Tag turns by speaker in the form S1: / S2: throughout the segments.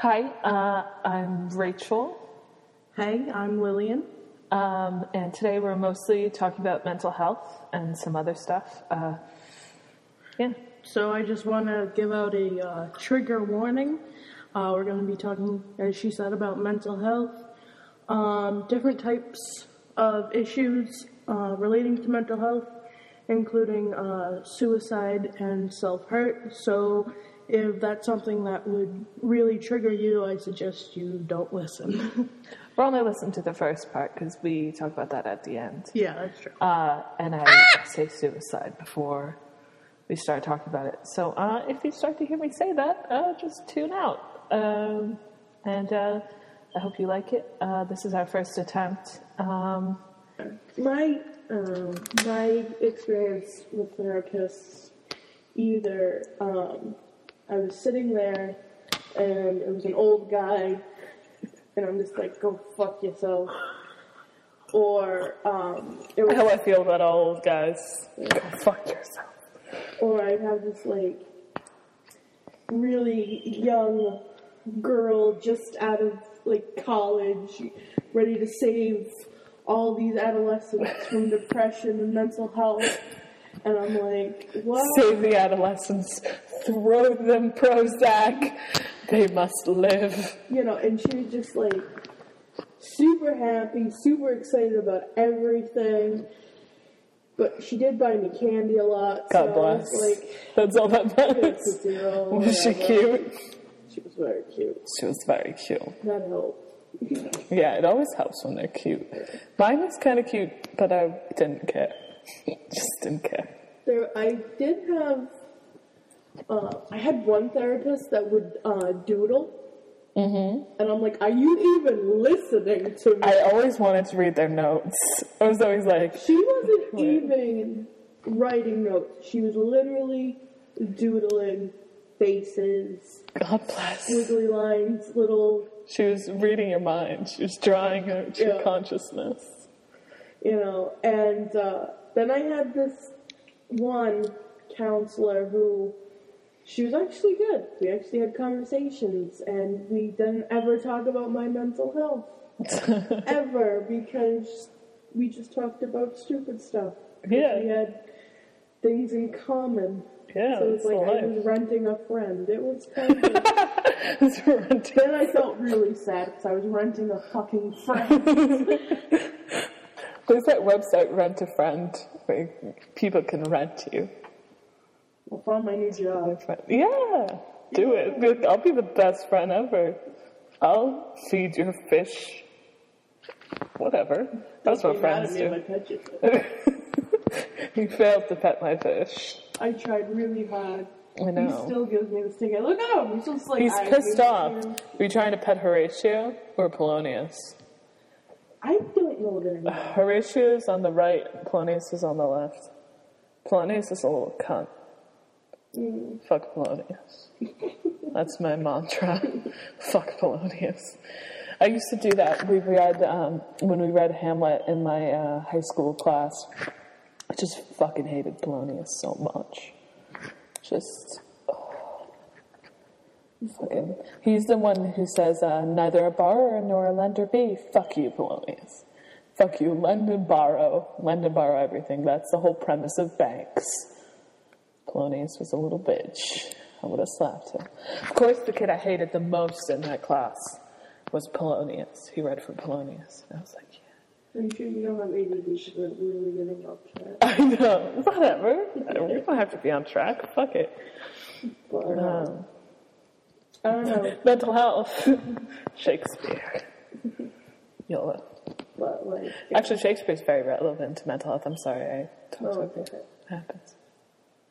S1: Hi, uh, I'm Rachel,
S2: Hey, I'm Lillian.
S1: um, and today we're mostly talking about mental health and some other stuff. Uh, yeah,
S2: So I just want to give out a uh, trigger warning. Uh, we're going to be talking, as she said, about mental health, um, different types of issues uh, relating to mental health, including uh, suicide and self hurt. So if that's something that would really trigger you, I suggest you don't listen.
S1: we're only listening to the first part because we talk about that at the end.
S2: yeah, that's true.
S1: Uh, and I say suicide before we start talking about it. So uh, if you start to hear me say that, uh, just tune out. Um, and uh, I hope you like it. Uh, this is our first attempt. Um,
S3: My um, my experience with therapists, either um, I was sitting there and it was an old guy, and I'm just like, go fuck yourself, or um, it was,
S1: how I feel about all old guys. Go fuck yourself.
S3: or I'd have this like really young girl just out of like college, ready to save all these adolescents from depression and mental health. And I'm like, what?
S1: Save the adolescents. Throw them Prozac. They must live.
S3: You know, and she was just like super happy, super excited about everything. But she did buy me candy a lot.
S1: God
S3: so
S1: bless.
S3: like,
S1: That's all that matters.
S3: zero.
S1: Was she cute?
S3: She was very cute.
S1: She was very cute.
S3: That helped.
S1: Yeah, it always helps when they're cute. Mine was kind of cute, but I didn't care. Just didn't care.
S3: There, I did have. Uh, I had one therapist that would uh, doodle, mm-hmm. and I'm like, "Are you even listening to me?"
S1: I always wanted to read their notes. I was always like,
S3: she wasn't even writing notes. She was literally doodling faces,
S1: God bless.
S3: wiggly lines, little,
S1: She was reading your mind. She was drawing your
S3: Yeah.
S1: consciousness.
S3: you know. And uh, then I had this one counselor who. She was actually good. We actually had conversations, and we didn't ever talk about my mental health. ever because we just talked about stupid stuff.
S1: Yeah.
S3: We had things in common.
S1: Yeah,
S3: so it was like I
S1: life.
S3: was renting a friend. It was kind of. then I felt really sad because I was renting a fucking friend.
S1: There's that website, Rent a Friend, where people can rent you.
S3: I found my new job.
S1: Yeah, do it. Like, I'll be the best friend ever. I'll feed your fish. Whatever. That's what
S3: out of
S1: friends
S3: I
S1: do.
S3: pet you.
S1: you failed to pet my fish.
S3: I tried really hard.
S1: I know.
S3: He still gives me the stink. eye. Look at him. He's just like
S1: He's
S3: I
S1: pissed off. Are you trying to pet Horatio or Polonius?
S3: I don't know their name.
S1: Horatio is on the right, Polonius is on the left. Polonius is a little cunt. Fuck Polonius. That's my mantra. Fuck Polonius. I used to do that. We read um, when we read Hamlet in my uh, high school class. I just fucking hated Polonius so much. Just oh, fucking. He's the one who says uh, neither a borrower nor a lender be. Fuck you, Polonius. Fuck you. Lend and borrow. Lend and borrow everything. That's the whole premise of banks. Polonius was a little bitch. I would have slapped him. Of course, the kid I hated the most in that class was Polonius. He read for Polonius. And I was like, yeah.
S3: Are you sure you don't have ADD because we're literally getting off track?
S1: I know. Whatever. We don't have to be on track. Fuck it.
S3: But,
S1: Um,
S3: I don't know.
S1: mental health. Shakespeare. YOLO.
S3: But like,
S1: Actually, Shakespeare's very relevant to mental health. I'm sorry. I talked
S3: oh,
S1: over
S3: okay.
S1: it. happens.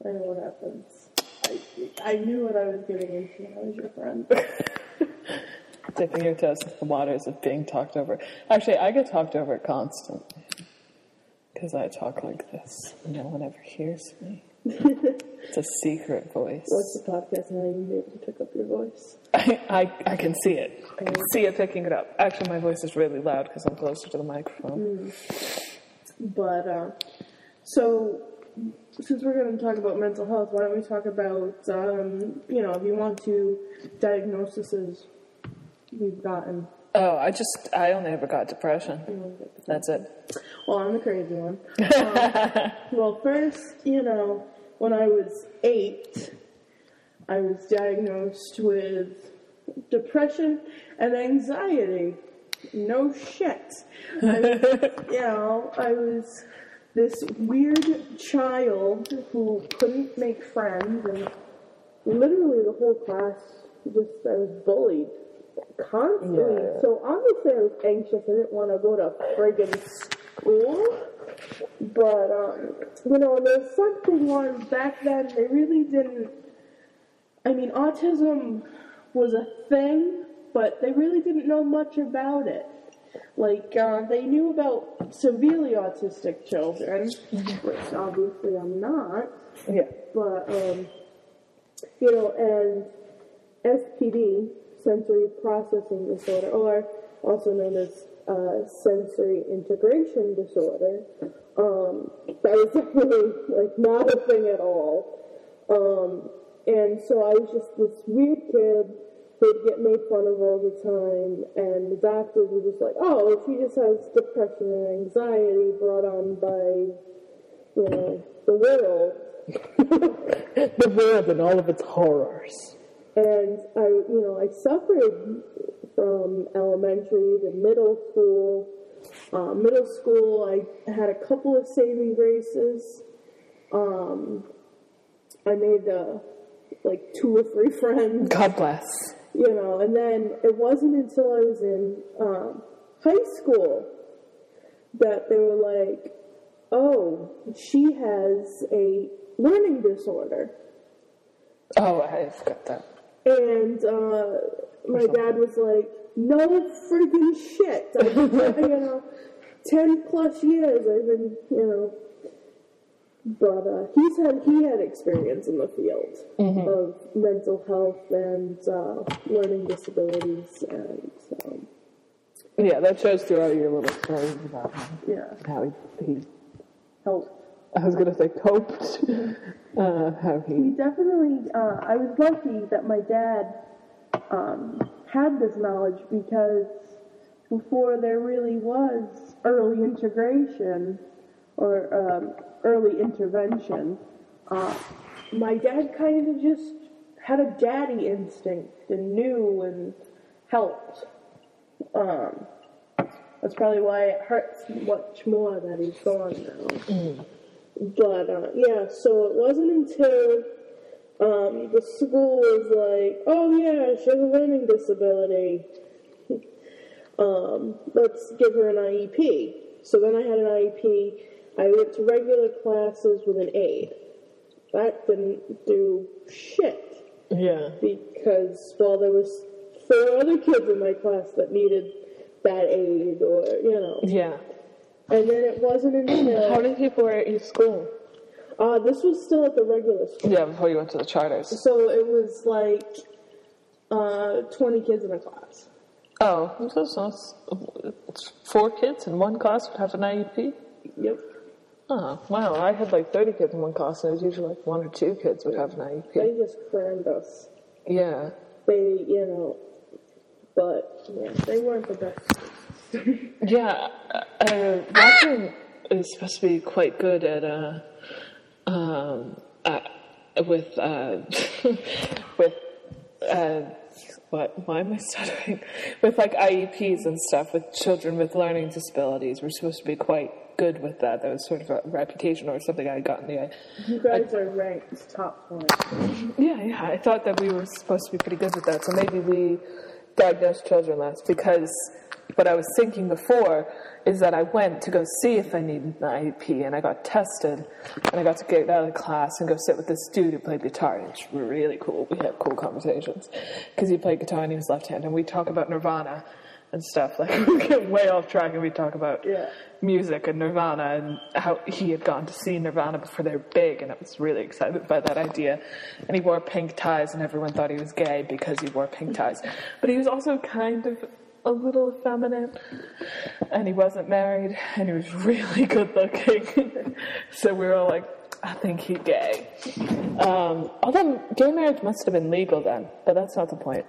S3: I know what happens. I, I knew what I was getting into. when I was your friend.
S1: Dipping your toes in the waters of being talked over. Actually, I get talked over constantly. Because I talk like this. No one ever hears me. it's a secret voice.
S3: What's the podcast now? Be able to pick up your voice.
S1: I, I, I can see it. I can see it picking it up. Actually, my voice is really loud because I'm closer to the microphone.
S3: But uh, so since we're going to talk about mental health, why don't we talk about um, you know if you want to diagnoses we've gotten.
S1: Oh, I just, I only ever got depression. That's it.
S3: Well, I'm the crazy one. Um, well, first, you know, when I was eight, I was diagnosed with depression and anxiety. No shit. I you know, I was this weird child who couldn't make friends, and literally the whole class just I was bullied constantly.
S1: Yeah.
S3: So obviously I was anxious. I didn't want to go to friggin' school. But um, you know, the something was back then they really didn't. I mean, autism was a thing, but they really didn't know much about it. Like uh, they knew about severely autistic children, which obviously I'm not
S1: Yeah.
S3: but um, you know, and SPD, sensory processing disorder, or also known as uh, sensory integration disorder, um, that was definitely like not a thing at all. Um, and so I was just this weird kid who'd get made fun of all the time, and the doctors were just like, "Oh, she just has depression and anxiety brought on by, you know, the world."
S1: The world and all of its horrors.
S3: And I, you know, I suffered from elementary to middle school. Uh, middle school, I had a couple of saving graces. Um, I made uh, like two or three friends,
S1: God bless.
S3: You know, and then it wasn't until I was in um, high school that they were like, "Oh, she has a learning disorder."
S1: Oh, I forgot that.
S3: And uh, my dad was like, "No friggin' shit!" I've you know, ten plus years I've been, you know. But uh, he's had he had experience in the field of mental health and uh, learning disabilities, and um,
S1: Yeah, that shows throughout your little stories about him.
S3: yeah,
S1: How he, he
S3: help.
S1: I was gonna say coped. uh, how
S3: He
S1: he,
S3: definitely. Uh, I was lucky that my dad um, had this knowledge because before there really was early integration or um, early intervention, uh, my dad kind of just had a daddy instinct and knew and helped. Um, that's probably why it hurts much more that he's gone now. But uh, yeah, so it wasn't until um, the school was like, "Oh yeah, she has a learning disability. um, let's give her an IEP." So then I had an IEP. I went to regular classes with an aide. That didn't do shit
S1: yeah.
S3: because well, there was four other kids in my class that needed that aid, or you know.
S1: Yeah.
S3: And then it wasn't until
S1: How many people were at your school?
S3: uh, this was still at the regular school.
S1: Yeah, before you went to the charters.
S3: So it was like uh, 20 kids in a class.
S1: Oh, so it's, it's four kids in one class would have an IEP?
S3: Yep.
S1: Oh, wow. I had like 30 kids in one class, and it was usually like one or two kids would have an
S3: They just crammed us.
S1: Yeah.
S3: They, you know, but yeah, they weren't the best.
S1: Yeah, uh, Rockland is supposed to be quite good at uh, um, uh, with uh, with uh, what? Why am I stuttering? With like IEPs and stuff with children with learning disabilities. We're supposed to be quite good with that. That was sort of a reputation or something I had gotten the.
S3: You guys are ranked top one.
S1: Yeah, yeah. I thought that we were supposed to be pretty good with that. So maybe we diagnosed children less because what I was thinking before is that I went to go see if I needed an IEP and I got tested and I got to get out of class and go sit with this dude who played guitar. And it's really cool. We had cool conversations because he played guitar and he was left-handed and we talk about Nirvana and stuff. Like we get way off track and we talk about
S3: Yeah.
S1: music and Nirvana and how he had gone to see Nirvana before they were big and I was really excited by that idea. And he wore pink ties and everyone thought he was gay because he wore pink ties. But he was also kind of a little effeminate and he wasn't married and he was really good looking. so we were all like, I think he's gay. Um, although gay marriage must have been legal then, but that's not the point.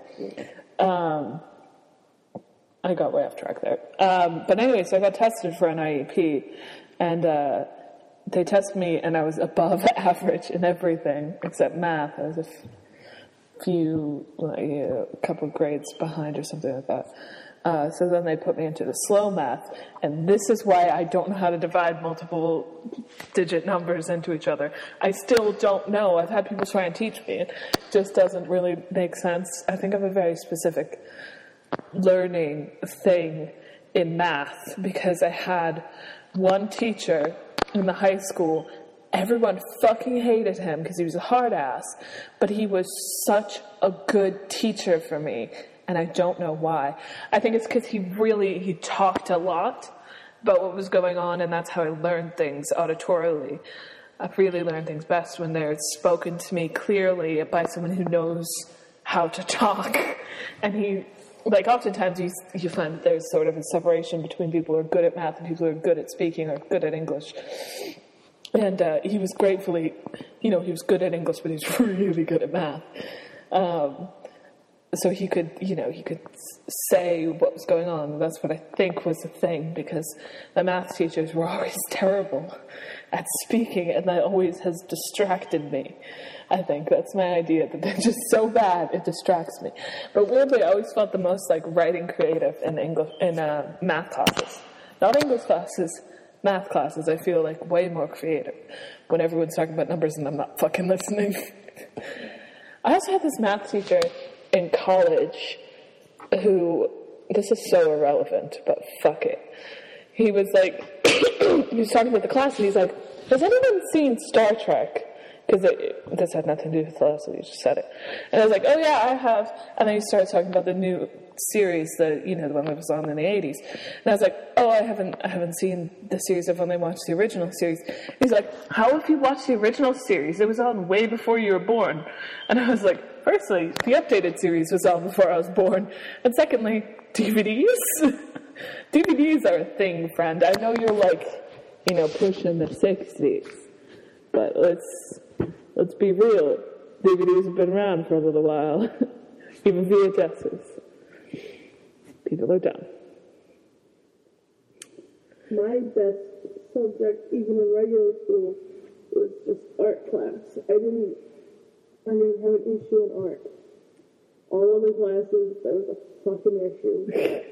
S1: Um, I got way off track there. Um, but anyway, so I got tested for an IEP, and uh, they tested me, and I was above average in everything except math. I was a f- few, like, a couple grades behind or something like that. Uh, so then they put me into the slow math, and this is why I don't know how to divide multiple digit numbers into each other. I still don't know. I've had people try and teach me. It just doesn't really make sense. I think I have a very specific learning thing in math because I had one teacher in the high school. Everyone fucking hated him because he was a hard ass, but he was such a good teacher for me, and I don't know why. I think it's because he really he talked a lot about what was going on, and that's how I learned things auditorily. I really learn things best when they're spoken to me clearly by someone who knows how to talk. And he, like, oftentimes you, you find that there's sort of a separation between people who are good at math and people who are good at speaking or good at English. And uh, he was gratefully, you know, he was good at English, but he was really good at math. Um, so he could, you know, he could say what was going on. That's what I think was the thing because the math teachers were always terrible at speaking, and that always has distracted me. I think that's my idea that they're just so bad it distracts me. But weirdly, I always felt the most like writing creative in English in uh, math classes, not English classes. Math classes, I feel like way more creative when everyone's talking about numbers and I'm not fucking listening. I also had this math teacher in college who, this is so irrelevant, but fuck it. He was like, he was talking to the class and he's like, has anyone seen Star Trek? Because this had nothing to do with philosophy, he just said it. And I was like, oh yeah, I have. And then you started talking about the new series, the, you know, the one that was on in the 80s. And I was like, oh, I haven't, I haven't seen the series. I've only watched the original series. He's like, how have you watched the original series? It was on way before you were born. And I was like, firstly, the updated series was on before I was born. And secondly, DVDs? DVDs are a thing, friend. I know you're like, you know, pushing the 60s. But let's, let's be real. DVDs have been around for a little while. Even VHSs. People are dumb.
S3: My best subject, even in regular school, was just art class. I didn't, I didn't have an issue in art. All other classes, there was a fucking issue.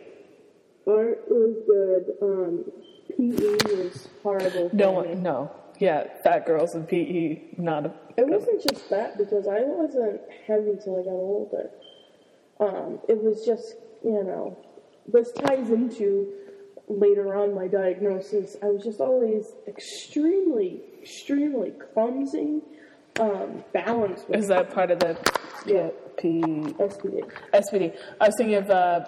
S3: art was good. Um, PE was horrible. For
S1: No
S3: me.
S1: one, no. Yeah, fat girls in PE, not a.
S3: It wasn't just that because I wasn't heavy till I got older. Um, it was just, you know, this ties into later on my diagnosis. I was just always extremely, extremely clumsy. Um, balance was
S1: Is that part of the
S3: Yeah.
S1: P,
S3: SPD.
S1: SPD? I was thinking of uh,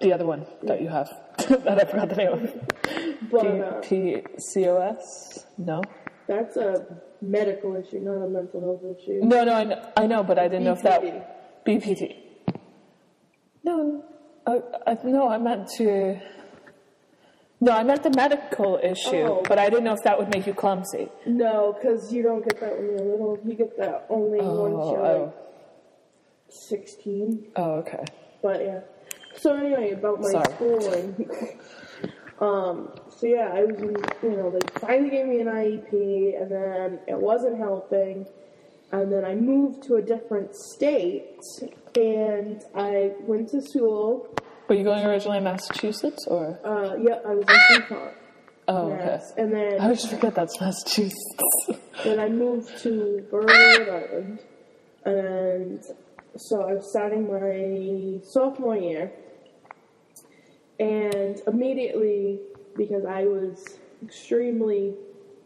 S1: the other one that you have that I forgot the name of.
S3: But uh,
S1: PCOS? No?
S3: That's a medical issue, not a mental health issue.
S1: No, no, I know, I know but I didn't know if that. BPT. No, I, I, no, I meant to. No, I meant the medical issue,
S3: Oh.
S1: but I didn't know if that would make you clumsy.
S3: No, because you don't get that when you're little. You get that only once you're
S1: oh.
S3: like 16.
S1: Oh, okay.
S3: But yeah. So anyway, about my
S1: Sorry.
S3: schooling. um. So yeah, I was in. You know, they finally gave me an IEP, and then it wasn't helping, and then I moved to a different state, and I went to school.
S1: Were you going originally in Massachusetts or?
S3: Uh. Yeah, I was in Utah.
S1: Oh, okay.
S3: Yes, and then I
S1: always forget that's Massachusetts.
S3: then I moved to Rhode Island, and so I was starting my sophomore year, and immediately because I was extremely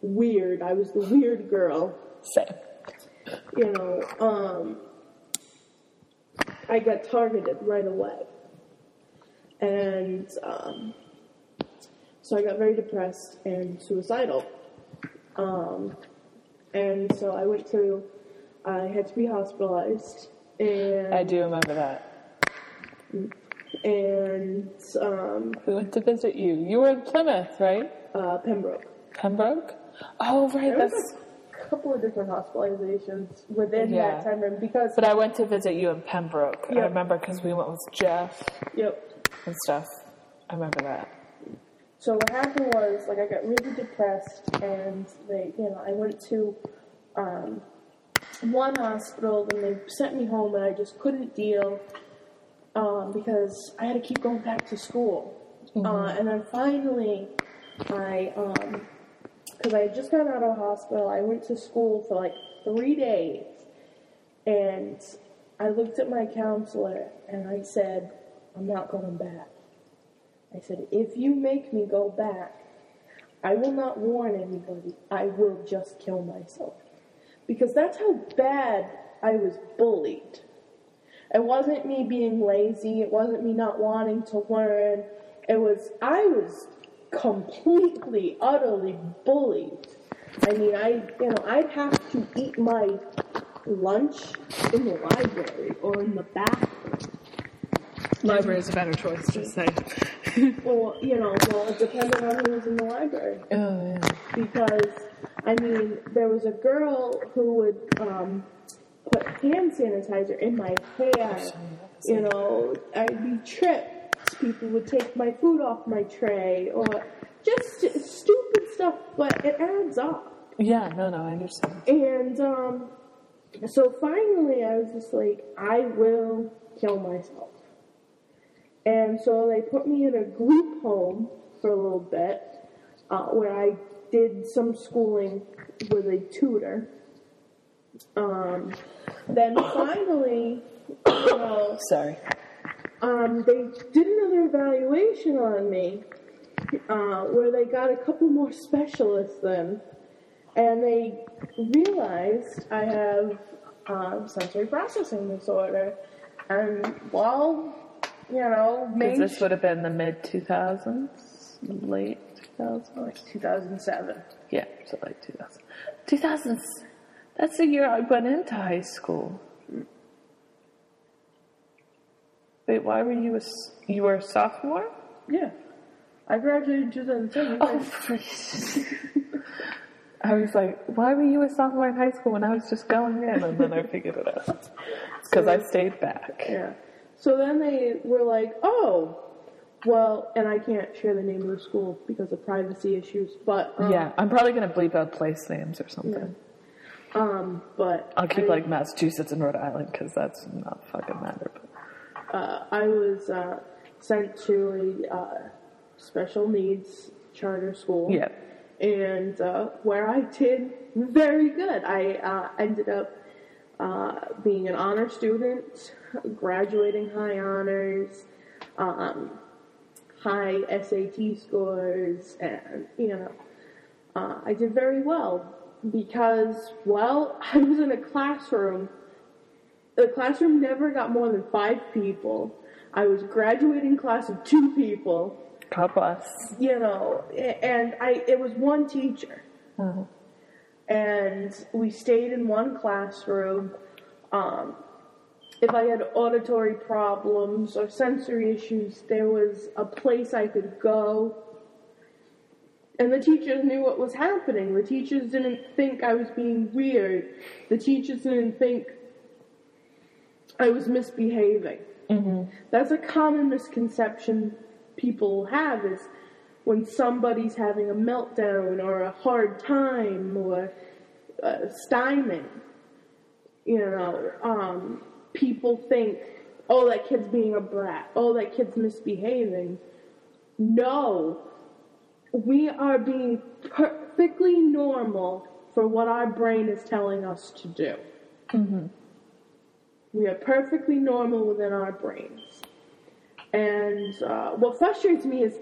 S3: weird, I was the weird girl,
S1: Same.
S3: you know. Um, I got targeted right away, and um, so I got very depressed and suicidal. Um, and so I went to, I had to be hospitalized, and
S1: I do remember that.
S3: And um,
S1: We went to visit you. You were in Plymouth, right?
S3: uh, Pembroke.
S1: Pembroke? Oh, right.
S3: There
S1: That's.
S3: a couple of different hospitalizations within
S1: Yeah.
S3: that time frame because,
S1: But I went to visit you in Pembroke. I remember because we went with Jeff
S3: yep,
S1: and stuff. I remember that.
S3: So what happened was, like, I got really depressed, and they, you know, I went to um, one hospital, and they sent me home, and I just couldn't deal um, because I had to keep going back to school. Uh, and then finally, I, because I had just gotten out of hospital, I went to school for like three days, and I looked at my counselor, and I said, I'm not going back. I said, if you make me go back, I will not warn anybody. I will just kill myself. Because that's how bad I was bullied. It wasn't me being lazy. It wasn't me not wanting to learn. It was, I was completely, utterly bullied. I mean, I, you know, I'd have to eat my lunch in the library or in the bathroom.
S1: Library is a better choice, just say.
S3: Or, you know, well, depending on who was in the library.
S1: Oh, yeah.
S3: because I mean, there was a girl who would um, put hand sanitizer in my hair. You know, I'd be tripped. People would take my food off my tray, or just stupid stuff. But it adds up.
S1: Yeah, no, no, I understand.
S3: And um, so finally, I was just like, I will kill myself. And so they put me in a group home for a little bit, uh, where I did some schooling with a tutor. Um, then finally, you know,
S1: Sorry.
S3: um, they did another evaluation on me, uh, where they got a couple more specialists then, and they realized I have um, sensory processing disorder. And while, you know,
S1: Because this would have been the mid 2000s, late 2000s.
S3: like 2007.
S1: Yeah, so like 2000. 2000s. That's the year I went into high school. Wait, why were you a, you were a sophomore?
S3: Yeah. I graduated in 2007.
S1: Oh, freeze. I was like, why were you a sophomore in high school when I was just going in? And then I figured it out. Because I stayed back.
S3: Yeah. So then they were like, oh, well, and I can't share the name of the school because of privacy issues, but um,
S1: Yeah, I'm probably going to bleep out place names or something.
S3: Um, but
S1: I'll keep
S3: I,
S1: like Massachusetts and Rhode Island because that's not fucking matter. But
S3: uh, I was uh, sent to a uh, special needs charter school.
S1: yeah,
S3: and uh, where I did very good. I uh, ended up uh, being an honor student, graduating high honors, um, high SAT scores, and you know, uh, I did very well because, well, I was in a classroom. The classroom never got more than five people. I was graduating class of two people
S1: God bless.
S3: you know, and I it was one teacher,
S1: Oh.
S3: and we stayed in one classroom. Um, if I had auditory problems or sensory issues, there was a place I could go. And the teachers knew what was happening. The teachers didn't think I was being weird. The teachers didn't think I was misbehaving. That's a common misconception people have is when somebody's having a meltdown or a hard time or uh, stymie, you know, um, people think, oh, that kid's being a brat. Oh, that kid's misbehaving. No, we are being perfectly normal for what our brain is telling us to do. We are perfectly normal within our brains. And uh, what frustrates me is,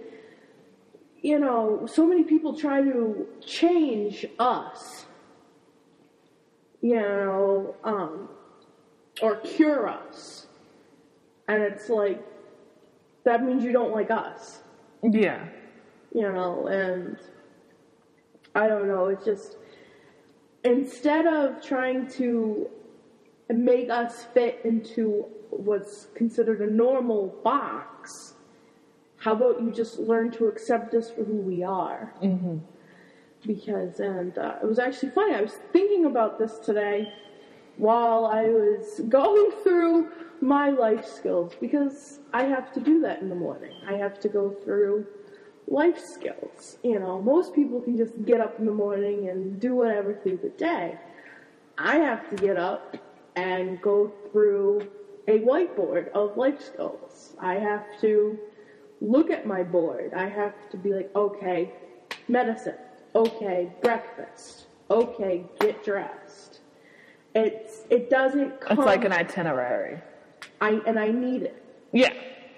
S3: you know, so many people try to change us, you know, um, or cure us. And it's like, that means you don't like us,
S1: Yeah.
S3: You know, and I don't know, it's just, instead of trying to make us fit into what's considered a normal box, how about you just learn to accept us for who we are? Mm-hmm. Because, and uh, it was actually funny, I was thinking about this today, while I was going through my life skills because I have to do that in the morning. I have to go through life skills. You know, most people can just get up in the morning and do whatever through the day. I have to get up and go through a whiteboard of life skills. I have to look at my board. I have to be like, okay, medicine. Okay, breakfast. Okay, get dressed. It's it doesn't come.
S1: It's like an itinerary.
S3: I and I need it.
S1: Yeah.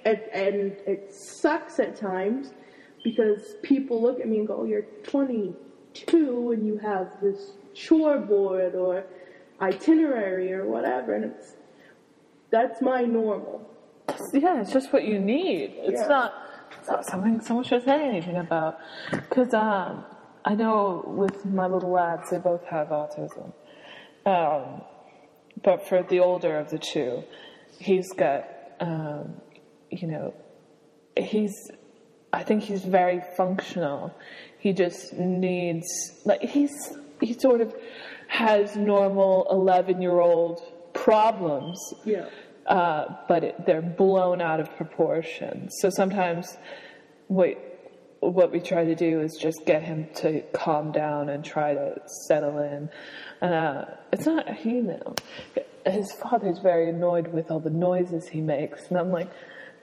S3: And, and it sucks at times because people look at me and go, oh, "You're 22 and you have this chore board or itinerary or whatever," and it's that's my normal.
S1: Yeah, it's just what you need. It's
S3: Yeah.
S1: not, it's not something someone should say anything about. Because um, I know with my little lads, they both have autism. Um, but for the older of the two, he's got, um, you know, he's, I think he's very functional. He just needs, like, he's, he sort of has normal 11 year old problems
S3: Yeah.
S1: uh, but it, they're blown out of proportion. So sometimes what what we try to do is just get him to calm down and try to settle in. Uh, it's not you know his father's very annoyed with all the noises he makes, and I'm like.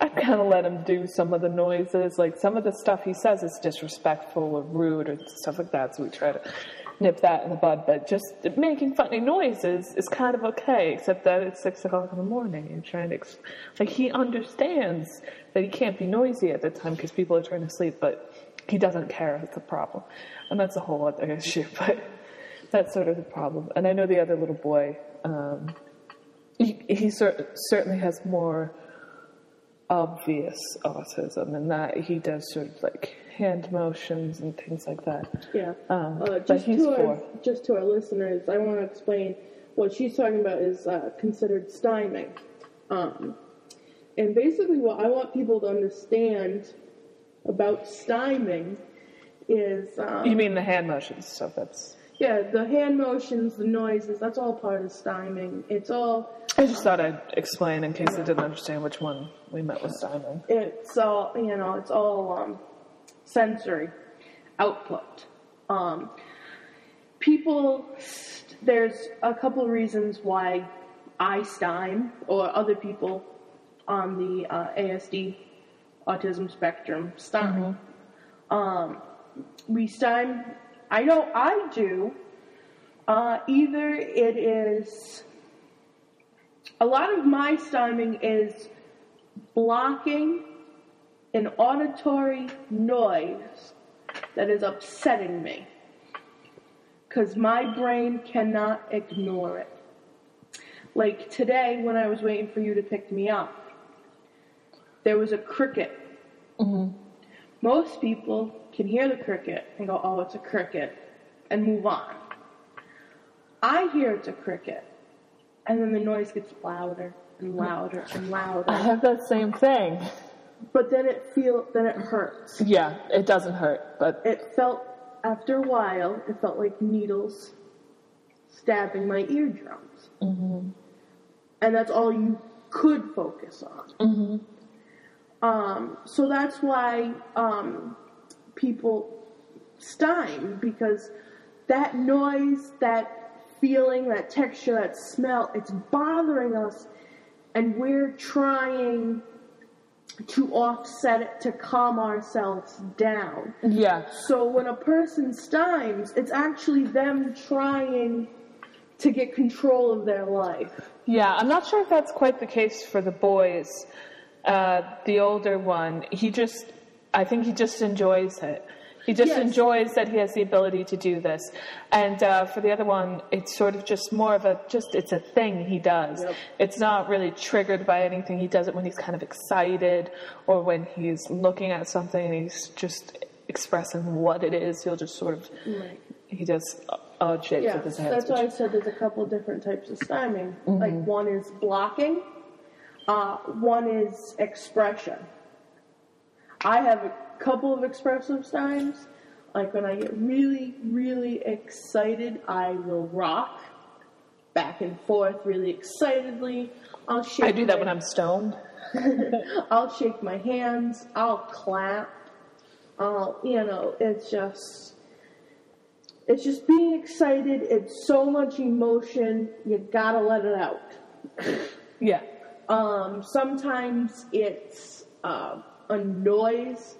S1: I kind of let him do some of the noises. Like some of the stuff he says is disrespectful or rude or stuff like that. So we try to nip that in the bud. But just making funny noises is kind of okay, except that it's six o'clock in the morning. You're trying to, ex- like, he understands that he can't be noisy at the time because people are trying to sleep, but he doesn't care. That's the problem, and that's a whole other issue. But that's sort of the problem. And I know the other little boy. Um, he, he cer- certainly has more obvious autism in that he does sort of like hand motions and things like that.
S3: Yeah.
S1: Um,
S3: uh,
S1: but
S3: just
S1: he's
S3: to our
S1: four.
S3: just to our listeners, I want to explain what she's talking about is uh, considered stimming, um, and basically what I want people to understand about stimming is um,
S1: You mean the hand motions? So that's.
S3: Yeah the hand motions, the noises. That's all part of stimming. It's all
S1: I just thought I'd explain in case I didn't understand which one we meant with Simon.
S3: it's all you know it's all um, sensory output um, people there's a couple of reasons why i stim or other people on the uh, asd autism spectrum stim um, we stim i know i do uh, either it is a lot of my stimming is blocking an auditory noise that is upsetting me because my brain cannot ignore it. Like today, when I was waiting for you to pick me up, there was a cricket. Most people can hear the cricket and go, oh, it's a cricket, and move on. I hear it's a cricket, and then the noise gets louder and louder and louder.
S1: I have that same thing.
S3: But then it feel then it hurts.
S1: Yeah, it doesn't hurt, but
S3: It felt after a while, it felt like needles stabbing my eardrums, mm-hmm. and that's all you could focus on. Mm-hmm. Um, so that's why um, people stim because that noise, that feeling, that texture, that smell, it's bothering us, and we're trying to offset it to calm ourselves down.
S1: yeah,
S3: So when a person stims, it's actually them trying to get control of their life.
S1: yeah. I'm not sure if that's quite the case for the boys. Uh, the older one, he just, I think he just enjoys it. He just
S3: Yes.
S1: enjoys that he has the ability to do this. And uh, for the other one, it's sort of just more of a, just, it's a thing he does.
S3: Yep.
S1: It's not really triggered by anything. He does it when he's kind of excited or when he's looking at something and he's just expressing what it is. He'll just sort of,
S3: Right.
S1: he does odd shapes
S3: Yeah,
S1: with his hands.
S3: that's why I said there's a couple different types of stimming. Like one is blocking, uh, one is expression. I have a couple of expressive stims. Like when I get really, really excited, I will rock. back and forth really excitedly. I'll shake.
S1: I do that
S3: my-
S1: when I'm stoned.
S3: I'll shake my hands. I'll clap. I'll, you know, it's just, it's just being excited. It's so much emotion. You gotta let it out.
S1: Yeah.
S3: Um, sometimes it's uh, a noise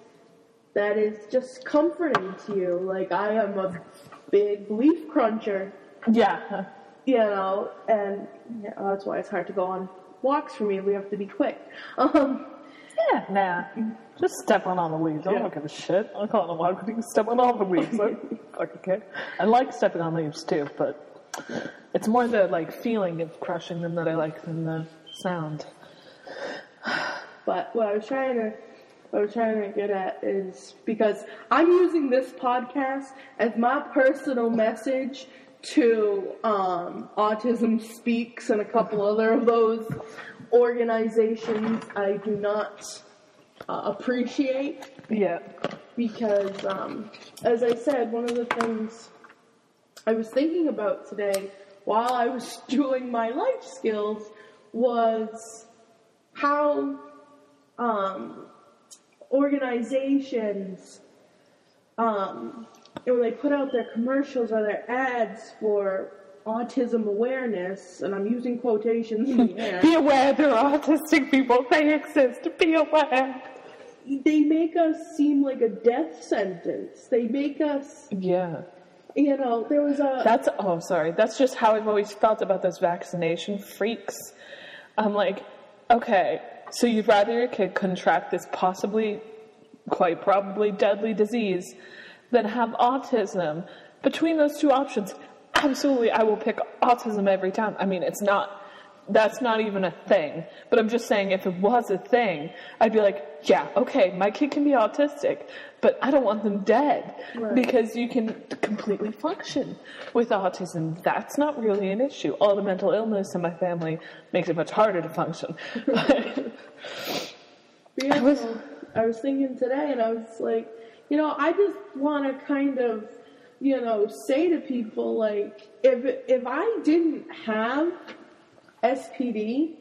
S3: that is just comforting to you. Like I am a big leaf cruncher,
S1: Yeah.
S3: you know, and yeah, that's why it's hard to go on walks for me. We have to be quick. Um,
S1: Yeah, nah. Just step on all the leaves. I don't give a shit. I'm calling a walk. You can step on all the leaves. I fucking care. I like stepping on leaves too, but it's more the like feeling of crushing them that I like than the sound.
S3: But what I was trying to what I was trying to get at is because I'm using this podcast as my personal message to um, Autism Speaks and a couple other of those organizations I do not uh, appreciate
S1: Yeah.
S3: because, um, as I said, one of the things I was thinking about today while I was doing my life skills was how um, organizations, um, when they put out their commercials or their ads for autism awareness, and I'm using quotations in the air,
S1: Be aware there are autistic people. They exist. Be aware.
S3: they make us seem like a death sentence. They make us,
S1: Yeah.
S3: you know, there was a.
S1: That's oh sorry. That's just how I've always felt about those vaccination freaks. I'm like, okay, so you'd rather your kid contract this possibly, quite probably deadly disease than have autism. Between those two options, absolutely, I will pick autism every time. I mean, it's not. That's not even a thing. But I'm just saying, if it was a thing, I'd be like, yeah, okay, my kid can be autistic, but I don't want them dead
S3: Right.
S1: because you can completely function with autism. That's not really an issue. All the mental illness in my family makes it much harder to function. I was-
S3: I was thinking today, and I was like, you know, I just want to kind of, you know, say to people like, if if I didn't have SPD,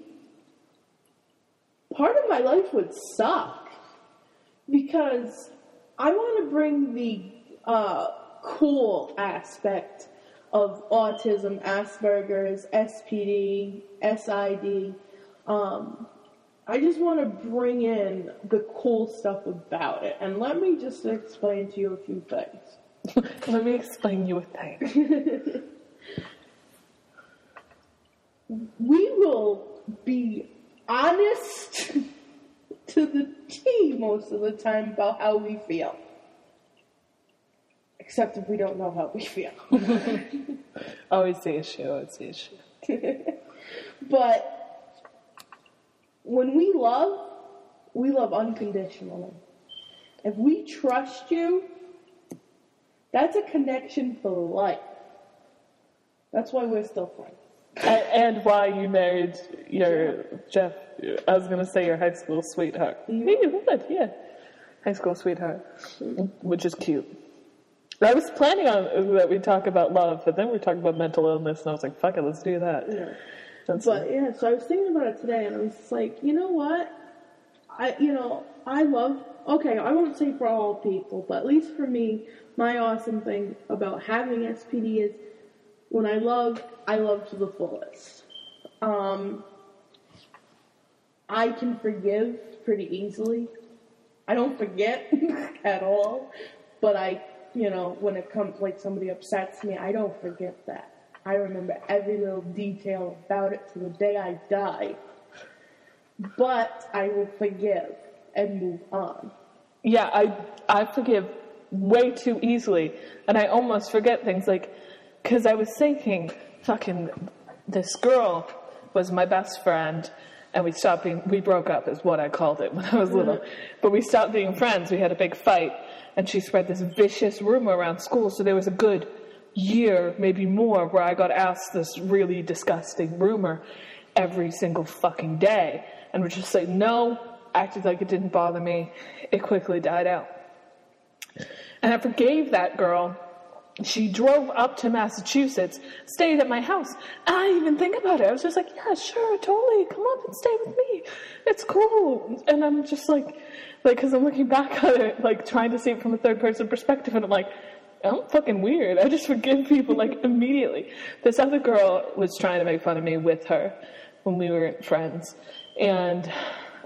S3: part of my life would suck because I want to bring the uh, cool aspect of autism, Asperger's, SPD, SID. Um, I just want to bring in the cool stuff about it. And let me just explain to you a few things.
S1: Let me explain you a thing.
S3: We will be honest to the T most of the time about how we feel. Except if we don't know how we feel.
S1: Oh, Always the issue. Always the issue.
S3: But when we love, we love unconditionally. If we trust you, that's a connection for life. That's why we're still friends.
S1: And, and why you married your Jeff? I was gonna say your high school sweetheart.
S3: Mhm.
S1: Yeah, you would, yeah, high school sweetheart, which is cute. I was planning on that we talk about love, but then we talked about mental illness, and I was like, "Fuck it, let's do that."
S3: Yeah.
S1: That's
S3: But yeah, so I was thinking about it today, and I was just like, you know what? I, you know, I love. Okay, I won't say for all people, but at least for me, my awesome thing about having SPD is when I love, I love to the fullest. Um, I can forgive pretty easily. I don't forget at all, but I, you know, when it comes like somebody upsets me, I don't forget that. I remember every little detail about it to the day I die. But I will forgive and move on.
S1: Yeah, I I forgive way too easily, and I almost forget things like because I was thinking, fucking, this girl was my best friend, and we stopped being we broke up is what I called it when I was little, mm-hmm. but we stopped being friends. We had a big fight, and she spread this vicious rumor around school. So there was a good year, maybe more, where I got asked this really disgusting rumor every single fucking day, and would just say no, acted like it didn't bother me. It quickly died out. And I forgave that girl she drove up to Massachusetts, stayed at my house. I didn't even think about it. I was just like, yeah, sure, totally. Come up and stay with me. It's cool. And I'm just like, like, cause I'm looking back at it, like trying to see it from a third person perspective. And I'm like, I'm fucking weird. I just forgive people like immediately. This other girl was trying to make fun of me with her when we were friends. And,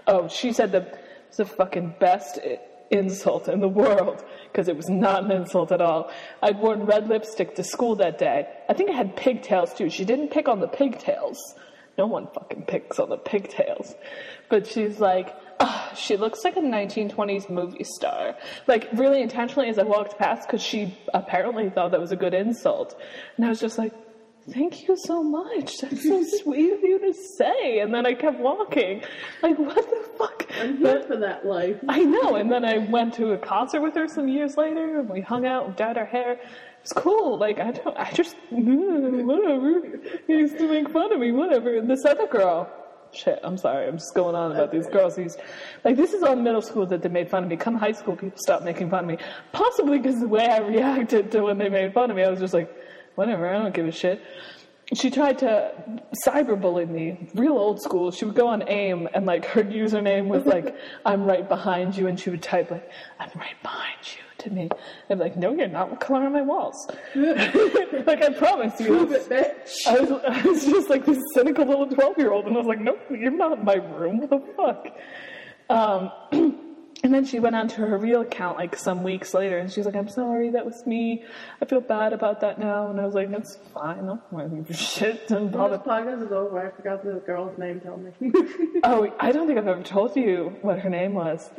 S1: oh, she said the, the fucking best insult in the world because it was not an insult at all. I'd worn red lipstick to school that day. I think I had pigtails too. She didn't pick on the pigtails. No one fucking picks on the pigtails. But she's like, oh, she looks like a 1920s movie star. Like, really intentionally as I walked past because she apparently thought that was a good insult. And I was just like, thank you so much. That's so sweet of you to say. And then I kept walking. Like, what the fuck?
S3: I'm here for that life.
S1: I know. And then I went to a concert with her some years later, and we hung out and dyed our hair. It was cool. Like, I don't, I just, whatever. He used to make fun of me, whatever. And this other girl, shit, I'm sorry, I'm just going on about these girls. These, like, this is all middle school that they made fun of me. Come high school, people stopped making fun of me. Possibly because the way I reacted to when they made fun of me, I was just like, whatever, I don't give a shit. She tried to cyberbully me, real old school. She would go on AIM and like her username was like, I'm right behind you, and she would type like, I'm right behind you to me. And like, no, you're not. What color are my walls? like, I promise you.
S3: Prove it, bitch.
S1: I was, I was just like this cynical little 12 year old, and I was like, no, you're not in my room. What the fuck? Um, and then she went on to her real account like some weeks later, and she's like, I'm sorry, that was me. I feel bad about that now. And I was like, it's fine. I'm give shit.
S3: When
S1: bother.
S3: this podcast is over, I forgot the girl's name. Tell me.
S1: Oh, I don't think I've ever told you what her name was.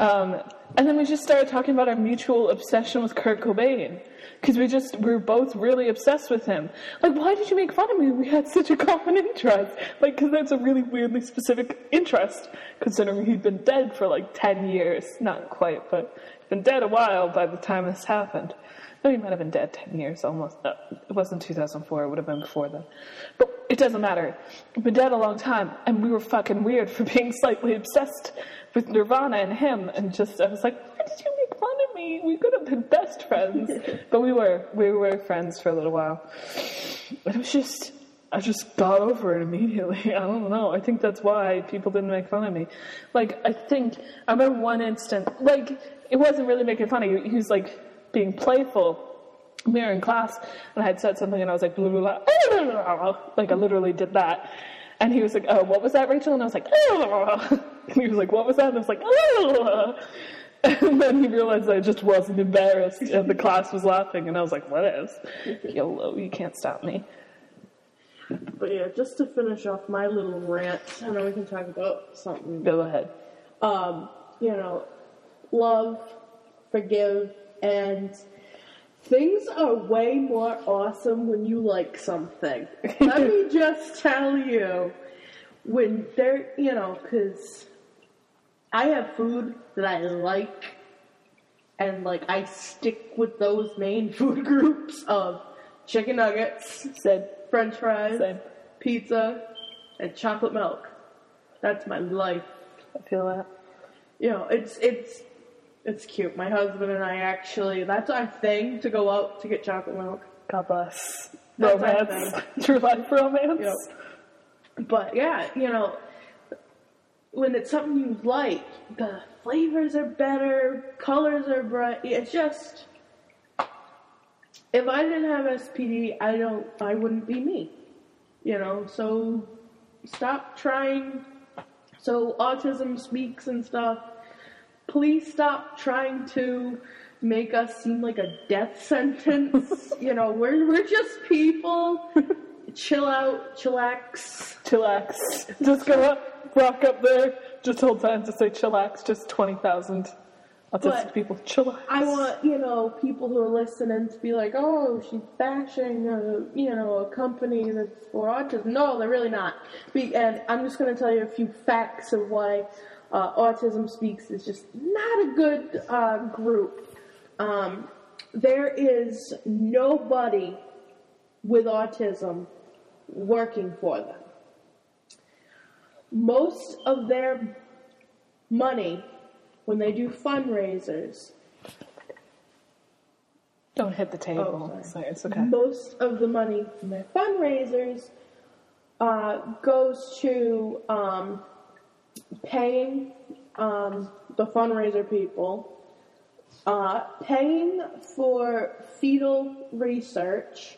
S1: Um, and then we just started talking about our mutual obsession with Kurt Cobain. Because we just, we were both really obsessed with him. Like, why did you make fun of me? We had such a common interest. Like, because that's a really weirdly specific interest, considering he'd been dead for like 10 years. Not quite, but been dead a while by the time this happened. No, he might have been dead 10 years almost. No, it wasn't 2004, it would have been before then. But it doesn't matter. He'd been dead a long time, and we were fucking weird for being slightly obsessed with Nirvana and him. And just, I was like, why did you make fun of me? We could have been best friends. but we were. We were friends for a little while. But it was just, I just got over it immediately. I don't know. I think that's why people didn't make fun of me. Like, I think, I remember one instant, like, it wasn't really making fun of you. He was like being playful. We were in class, and I had said something, and I was like, blah, blah, blah, like, I literally did that. And he was like, oh, what was that, Rachel? And I was like, oh. and he was like, what was that? And I was like, oh. and then he realized I just wasn't embarrassed, and the class was laughing, and I was like, what is? YOLO, you can't stop me.
S3: but yeah, just to finish off my little rant, and then we can talk about something
S1: Go ahead.
S3: um, you know, love, forgive, and things are way more awesome when you like something. Let me just tell you, when they're, you know, because I have food that I like, and like I stick with those main food groups of chicken nuggets,
S1: Said,
S3: french fries,
S1: Same.
S3: pizza, and chocolate milk. That's my life
S1: I feel that.
S3: you know, it's it's it's cute. My husband and I actually that's our thing to go out to get chocolate milk.
S1: God bless.
S3: That's
S1: Romance. True life romance.
S3: Yep. But yeah, you know, when it's something you like, the flavors are better, colors are bright. It's just if I didn't have SPD, I don't I wouldn't be me. You know, so stop trying so autism speaks and stuff. Please stop trying to make us seem like a death sentence. you know, we're we're just people. Chill out, chillax.
S1: Chillax. Just go up, rock up there, just hold time to say chillax, just 20,000 autistic
S3: But
S1: people. Chillax.
S3: I want, you know, people who are listening to be like, oh, she's bashing, a, you know, a company that's for autism. No, they're really not. Be, and I'm just going to tell you a few facts of why uh, Autism Speaks is just not a good uh, group. Um, there is nobody with autism working for them. Most of their money when they do fundraisers
S1: Don't hit the table.
S3: Oh,
S1: So it's okay.
S3: most of the money from their fundraisers uh, goes to um, paying um, the fundraiser people, uh, paying for fetal research,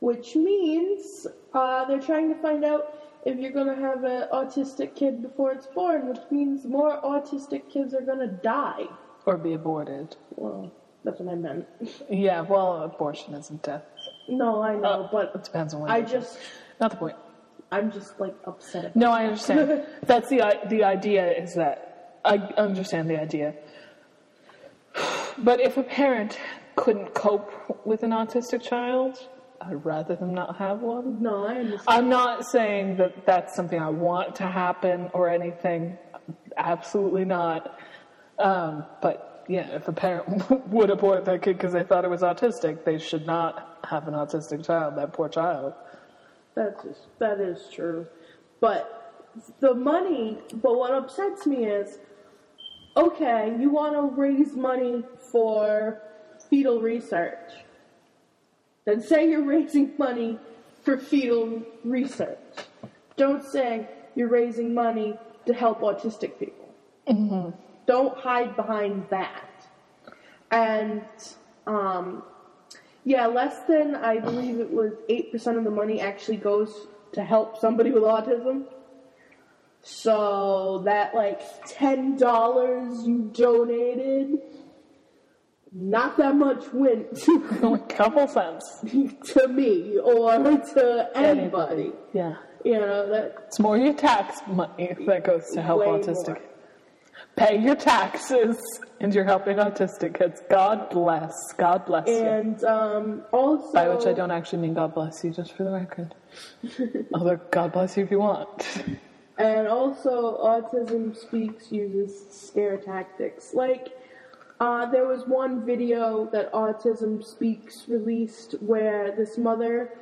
S3: which means uh, they're trying to find out if you're going to have an autistic kid before it's born, which means more autistic kids are going to die.
S1: Or be aborted.
S3: Well, that's what I meant.
S1: Yeah, well, abortion isn't death.
S3: No, I know,
S1: It
S3: but It
S1: depends on what.
S3: I
S1: is.
S3: just,
S1: Not the point.
S3: I'm just like upset. About
S1: No, I understand. That's the uh, the idea is that I understand the idea. But if a parent couldn't cope with an autistic child, I'd rather them not have one.
S3: No, I understand.
S1: I'm not saying that that's something I want to happen or anything. Absolutely not. Um, but yeah, if a parent would abort their kid because they thought it was autistic, they should not have an autistic child. That poor child.
S3: That's just, that is true. But the money, but what upsets me is, okay, you want to raise money for fetal research. Then say you're raising money for fetal research. Don't say you're raising money to help autistic people. Don't hide behind that. And um, yeah, less than I believe it was eight percent of the money actually goes to help somebody with autism. So that like ten dollars you donated, not that much went to,
S1: A couple cents.
S3: to me or to anybody.
S1: Yeah.
S3: You know that
S1: It's more your tax money that goes to help autistic.
S3: more.
S1: Pay your taxes, and you're helping autistic kids. God bless. God bless you.
S3: and um, also
S1: By which I don't actually mean God bless you, just for the record. Although God bless you if you want.
S3: And also, Autism Speaks uses scare tactics. Like, uh, there was one video that Autism Speaks released where this mother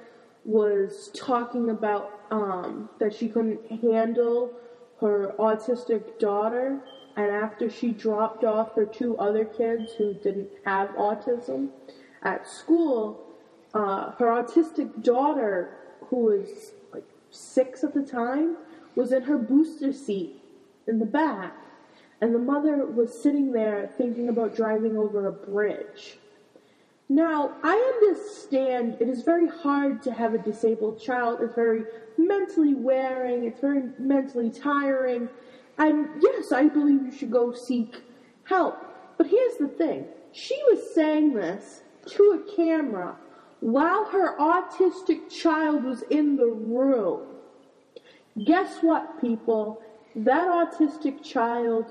S3: was talking about um, that she couldn't handle her autistic daughter, and after she dropped off her two other kids who didn't have autism at school, uh, her autistic daughter, who was like six at the time, was in her booster seat in the back, and the mother was sitting there thinking about driving over a bridge. Now, I understand it is very hard to have a disabled child. It's very mentally wearing, it's very mentally tiring. And yes, I believe you should go seek help. But here's the thing she was saying this to a camera while her autistic child was in the room. Guess what, people? That autistic child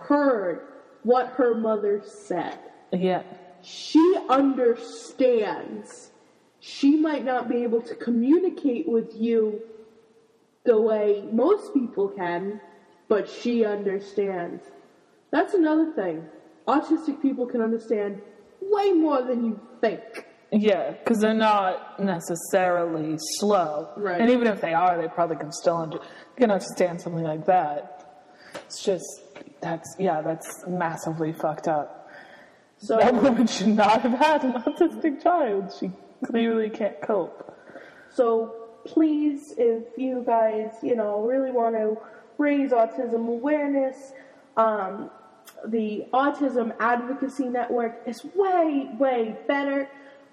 S3: heard what her mother said
S1: Yeah.
S3: she understands. She might not be able to communicate with you the way most people can, but she understands. That's another thing. Autistic people can understand way more than you think.
S1: Yeah, because they're not necessarily slow.
S3: Right.
S1: And even if they are, they probably can still under, can understand something like that. It's just, that's, yeah, that's massively fucked up.
S3: So
S1: That woman should not have had an autistic child. She clearly can't cope.
S3: So please, if you guys, you know, really want to raise autism awareness, um, the Autism Advocacy Network is way, way better.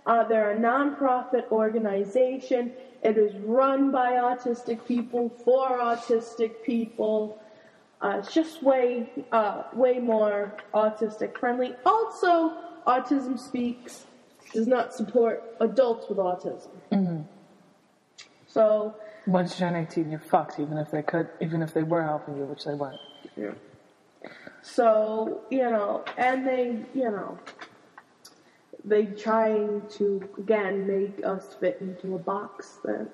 S3: Uh, they're a nonprofit organization. It is run by autistic people for autistic people. Uh, it's just way, uh, way more autistic friendly. Also, Autism Speaks does not support adults with autism. So,
S1: Once you turn 18, you're fucked, even if they could, even if they were helping you, which they weren't. Yeah.
S3: So you know, and they, you know, they trying to again make us fit into a box that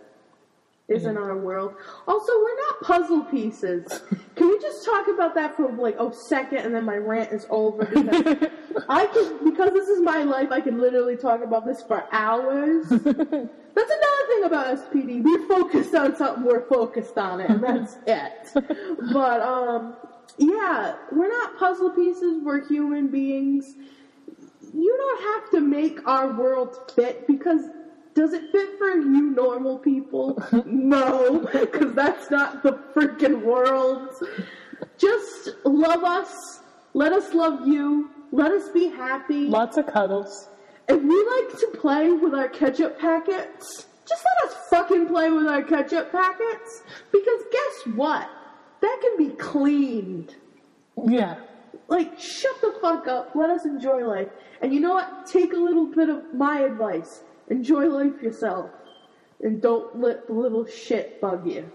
S3: isn't our world. Also, we're not puzzle pieces. Can we just talk about that for like a second, and then my rant is over? Because I can, because this is my life. I can literally talk about this for hours. That's another thing about SPD. We're focused on something. We're focused on it, and that's it. But um, yeah, we're not puzzle pieces. We're human beings. you don't have to make our world fit because does it fit for you normal people? no, because that's not the freaking world. Just love us. Let us love you. Let us be happy.
S1: Lots of cuddles.
S3: If we like to play with our ketchup packets, just let us fucking play with our ketchup packets. Because guess what? That can be cleaned.
S1: Yeah.
S3: Like, shut the fuck up. Let us enjoy life. And you know what? Take a little bit of my advice. Enjoy life yourself. And don't let the little shit bug you.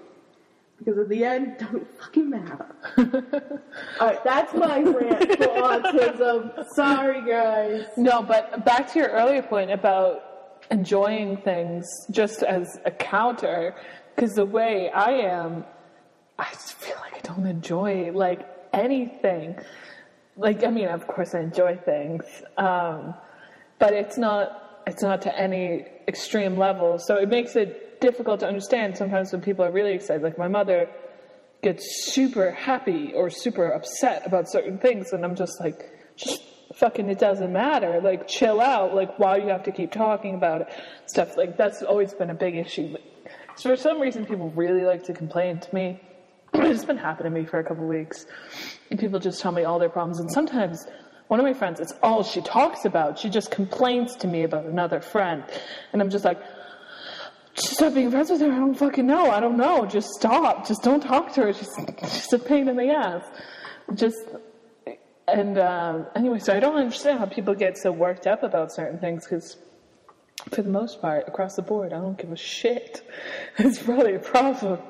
S3: Because at the end, it don't fucking matter. Alright, that's my rant for autism. Sorry, guys.
S1: No, but back to your earlier point about enjoying things just as a counter, because the way I am, I just feel like I don't enjoy like anything. Like, I mean, of course I enjoy things, um, but it's not it's not to any extreme level. So it makes it difficult to understand sometimes when people are really excited. Like my mother gets super happy or super upset about certain things, and I'm just like, just fucking, it doesn't matter. Like, chill out. Like, why you have to keep talking about it? Stuff like that's always been a big issue. So for some reason, people really like to complain to me. it's been happening to me for a couple weeks. And people just tell me all their problems, and sometimes one of my friends, it's all she talks about. She just complains to me about another friend. And I'm just like, stop being friends with her. I don't fucking know. I don't know. Just stop. Just don't talk to her. She's, she's a pain in the ass. Just, and uh, anyway, so I don't understand how people get so worked up about certain things because for the most part, across the board, I don't give a shit. It's probably a problem.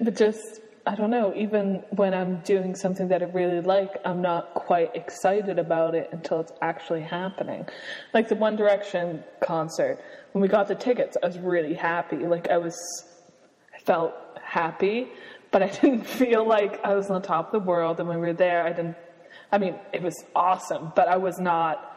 S1: But just, I don't know, even when I'm doing something that I really like, I'm not quite excited about it until it's actually happening. Like the One Direction concert, when we got the tickets, I was really happy. Like I was, I felt happy, but I didn't feel like I was on top of the world. And when we were there, I didn't, I mean, it was awesome, but I was not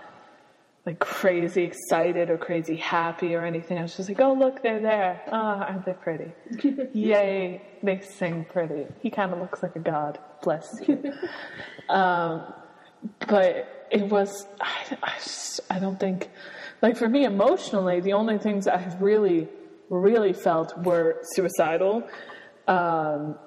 S1: like crazy excited or crazy happy or anything. I was just like, oh, look, they're there. Ah, aren't they pretty? Yay, they sing pretty. He kind of looks like a god. Bless you. um, but it was, I, I, just- I don't think, like for me emotionally, the only things I really, really felt were suicidal. Um,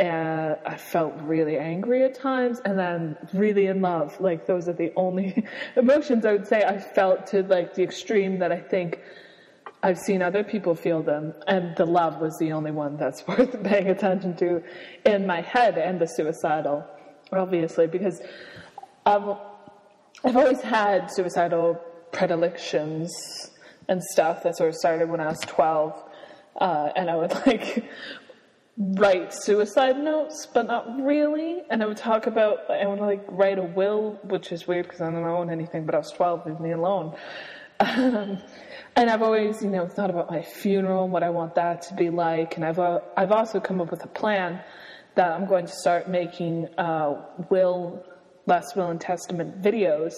S1: and I felt really angry at times and then really in love. Like those are the only emotions I would say I felt to like the extreme that I think I've seen other people feel them. And the love was the only one that's worth paying attention to in my head and the suicidal, obviously, because I've, I've always had suicidal predilections and stuff that sort of started when I was 12. Uh, and I would like write suicide notes, but not really. And I would talk about, I would like write a will, which is weird because I don't own anything, but I was 12, leave me alone. Um, and I've always, you know, thought about my funeral and what I want that to be like. And I've, uh, I've also come up with a plan that I'm going to start making uh, will, last will and testament videos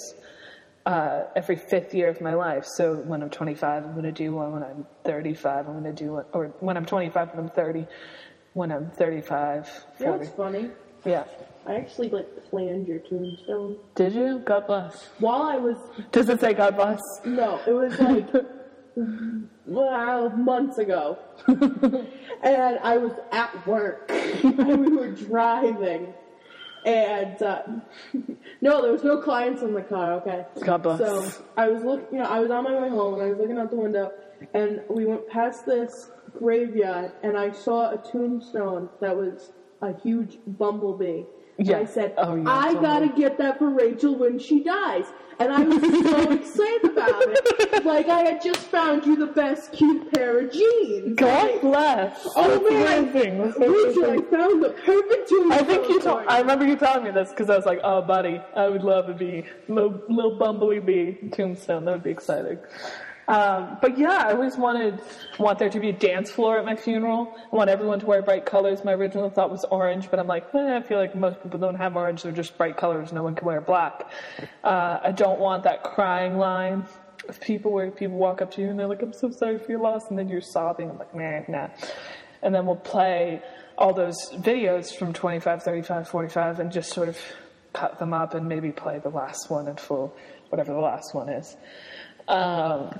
S1: uh, every fifth year of my life. So when I'm 25, I'm going to do one. When I'm 35, I'm going to do one. Or when I'm 25, when I'm 30. When I'm 35,
S3: You know
S1: 40.
S3: what's funny?
S1: Yeah.
S3: I actually like planned your tombstone
S1: Did you? God bless.
S3: while I was
S1: Does it say God bless?
S3: no, it was like well months ago, and I was at work and we were driving, and uh, no, there was no clients in the car. Okay,
S1: God bless.
S3: So I was looking, you know, I was on my way home and I was looking out the window, and we went past this graveyard, and I saw a tombstone that was a huge bumblebee. And
S1: Yeah.
S3: I said,
S1: Oh, yeah,
S3: I
S1: totally.
S3: gotta get that for Rachel when she dies. And I was so excited about it. Like I had just found you the best cute pair of jeans.
S1: God
S3: Like,
S1: bless.
S3: Oh
S1: That's
S3: man,
S1: amazing. That's
S3: Rachel, I
S1: amazing.
S3: found the perfect tombstone.
S1: I think you told. I remember you telling me this because I was like, "Oh, buddy, I would love to be little, little bumblebee bee tombstone. That would be exciting." Um, but yeah, I always wanted want there to be a dance floor at my funeral. I want everyone to wear bright colors. My original thought was orange, but I'm like, eh, I feel like most people don't have orange. They're just bright colors. No one can wear black. Uh, I don't want that crying line of people where people walk up to you and they're like, "I'm so sorry for your loss," and then you're sobbing. I'm like, nah, nah. And then we'll play all those videos from 25, 35, 45 and just sort of cut them up and maybe play the last one in full, whatever the last one is. Um,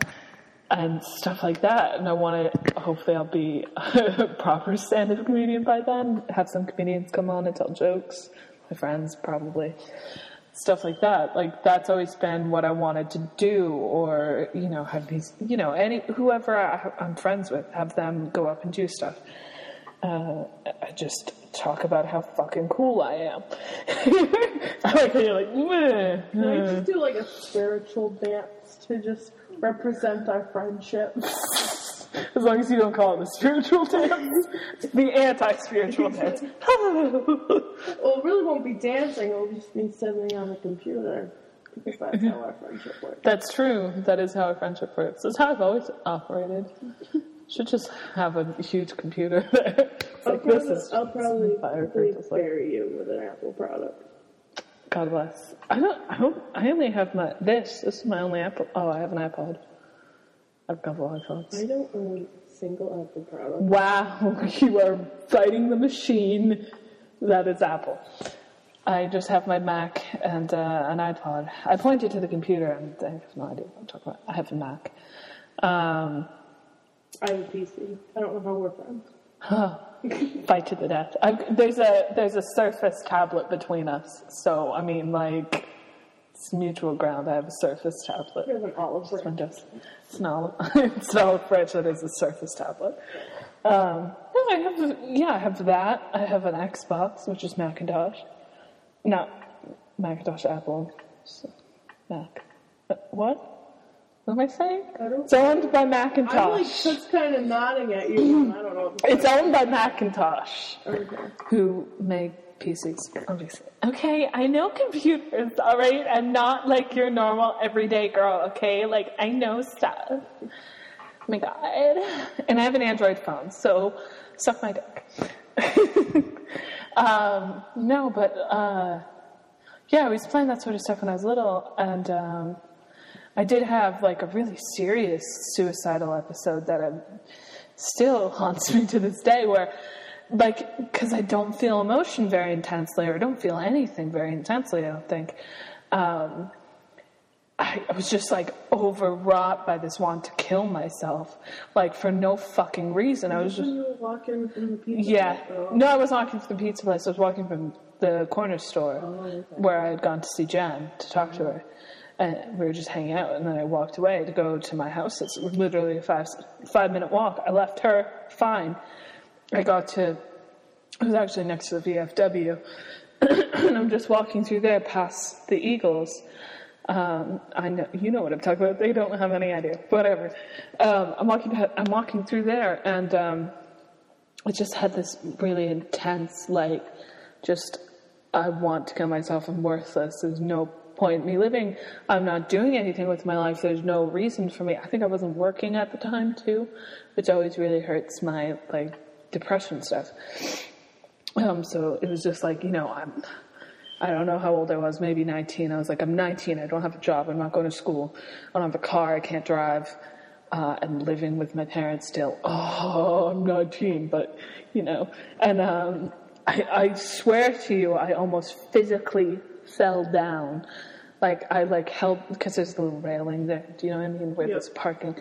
S1: and stuff like that. And I want to, hopefully, I'll be a proper stand up comedian by then. Have some comedians come on and tell jokes. My friends, probably. Stuff like that. Like, that's always been what I wanted to do. Or, you know, have these, you know, any, whoever I, I'm friends with, have them go up and do stuff. Uh, I just talk about how fucking cool I am. I like you're like, "Meh."
S3: Can I just do like a spiritual dance to just represent our friendship?
S1: As long as you don't call it the spiritual dance, the anti-spiritual dance.
S3: Well, it really won't be dancing, it'll just be sitting on the computer. Because that's how our friendship works.
S1: That's true. That is how our friendship works. That's how I've always operated. Should just have a huge computer there.
S3: I'll
S1: like, this
S3: probably, I'll probably,
S1: fire
S3: probably
S1: like-
S3: bury you with an Apple product.
S1: God bless. I don't. I don't. I only have my this. This is my only Apple. Oh, I have an iPod. I have a couple iPods.
S3: I don't own a single Apple product.
S1: Wow, you are fighting the machine that is Apple. I just have my Mac and uh, an iPod. I pointed to the computer and I have no idea what I'm talking about. I have a Mac. Um,
S3: I have a PC. I don't know how we're friends.
S1: Fight to the death. I've, there's a there's a Surface tablet between us, so I mean, like, it's mutual ground. I have a Surface tablet.
S3: Have an olive
S1: It's
S3: branch.
S1: Windows. It's not. It's not a fridge. That is a Surface tablet. Um, no, I have. Yeah, I have that. I have an Xbox, which is Macintosh. Not Macintosh, Apple. So, Mac. Uh, What? What am I saying?
S3: I
S1: It's owned by Macintosh.
S3: I'm like
S1: Macintosh.
S3: just kind of nodding at you. I don't know.
S1: It's owned by Macintosh,
S3: Okay.
S1: who make PCs. Obviously. Okay, I know computers, all right? I'm not like your normal everyday girl, okay? Like, I know stuff. Oh my god. And I have an Android phone, so suck my dick. um, no, but uh, yeah, I was playing that sort of stuff when I was little, and um, I did have like a really serious suicidal episode that um, still haunts me to this day, where like because I don't feel emotion very intensely, or don't feel anything very intensely. I don't think. Um, I, I was just like overwrought by this want to kill myself, like for no fucking reason. I was just
S3: you were walking from the pizza
S1: yeah.
S3: place.
S1: No, I was walking from the pizza place. I was walking from the corner store
S3: Oh, okay.
S1: where I had gone to see Jen to talk to her. And we were just hanging out, and then I walked away to go to my house. It's literally a five five minute walk. I left her fine. I got to. I was actually next to the VFW, and I'm just walking through there past the Eagles. Um, I know you know what I'm talking about. They don't have any idea. Whatever. Um, I'm walking. I'm walking through there, and um, I just had this really intense, like, just I want to kill myself. I'm worthless. There's no point in me living. I'm not doing anything with my life. There's no reason for me. I think I wasn't working at the time too, which always really hurts my like depression stuff. Um, so it was just like you know I'm. I don't know how old I was, maybe 19. I was like, I'm 19. I don't have a job. I'm not going to school. I don't have a car. I can't drive. Uh, and living with my parents still. Oh, I'm 19, but you know. And um, I, I swear to you, I almost physically fell down. Like I like held because there's a little railing there. Do you know what I mean? Where
S3: Yep.
S1: there's parking,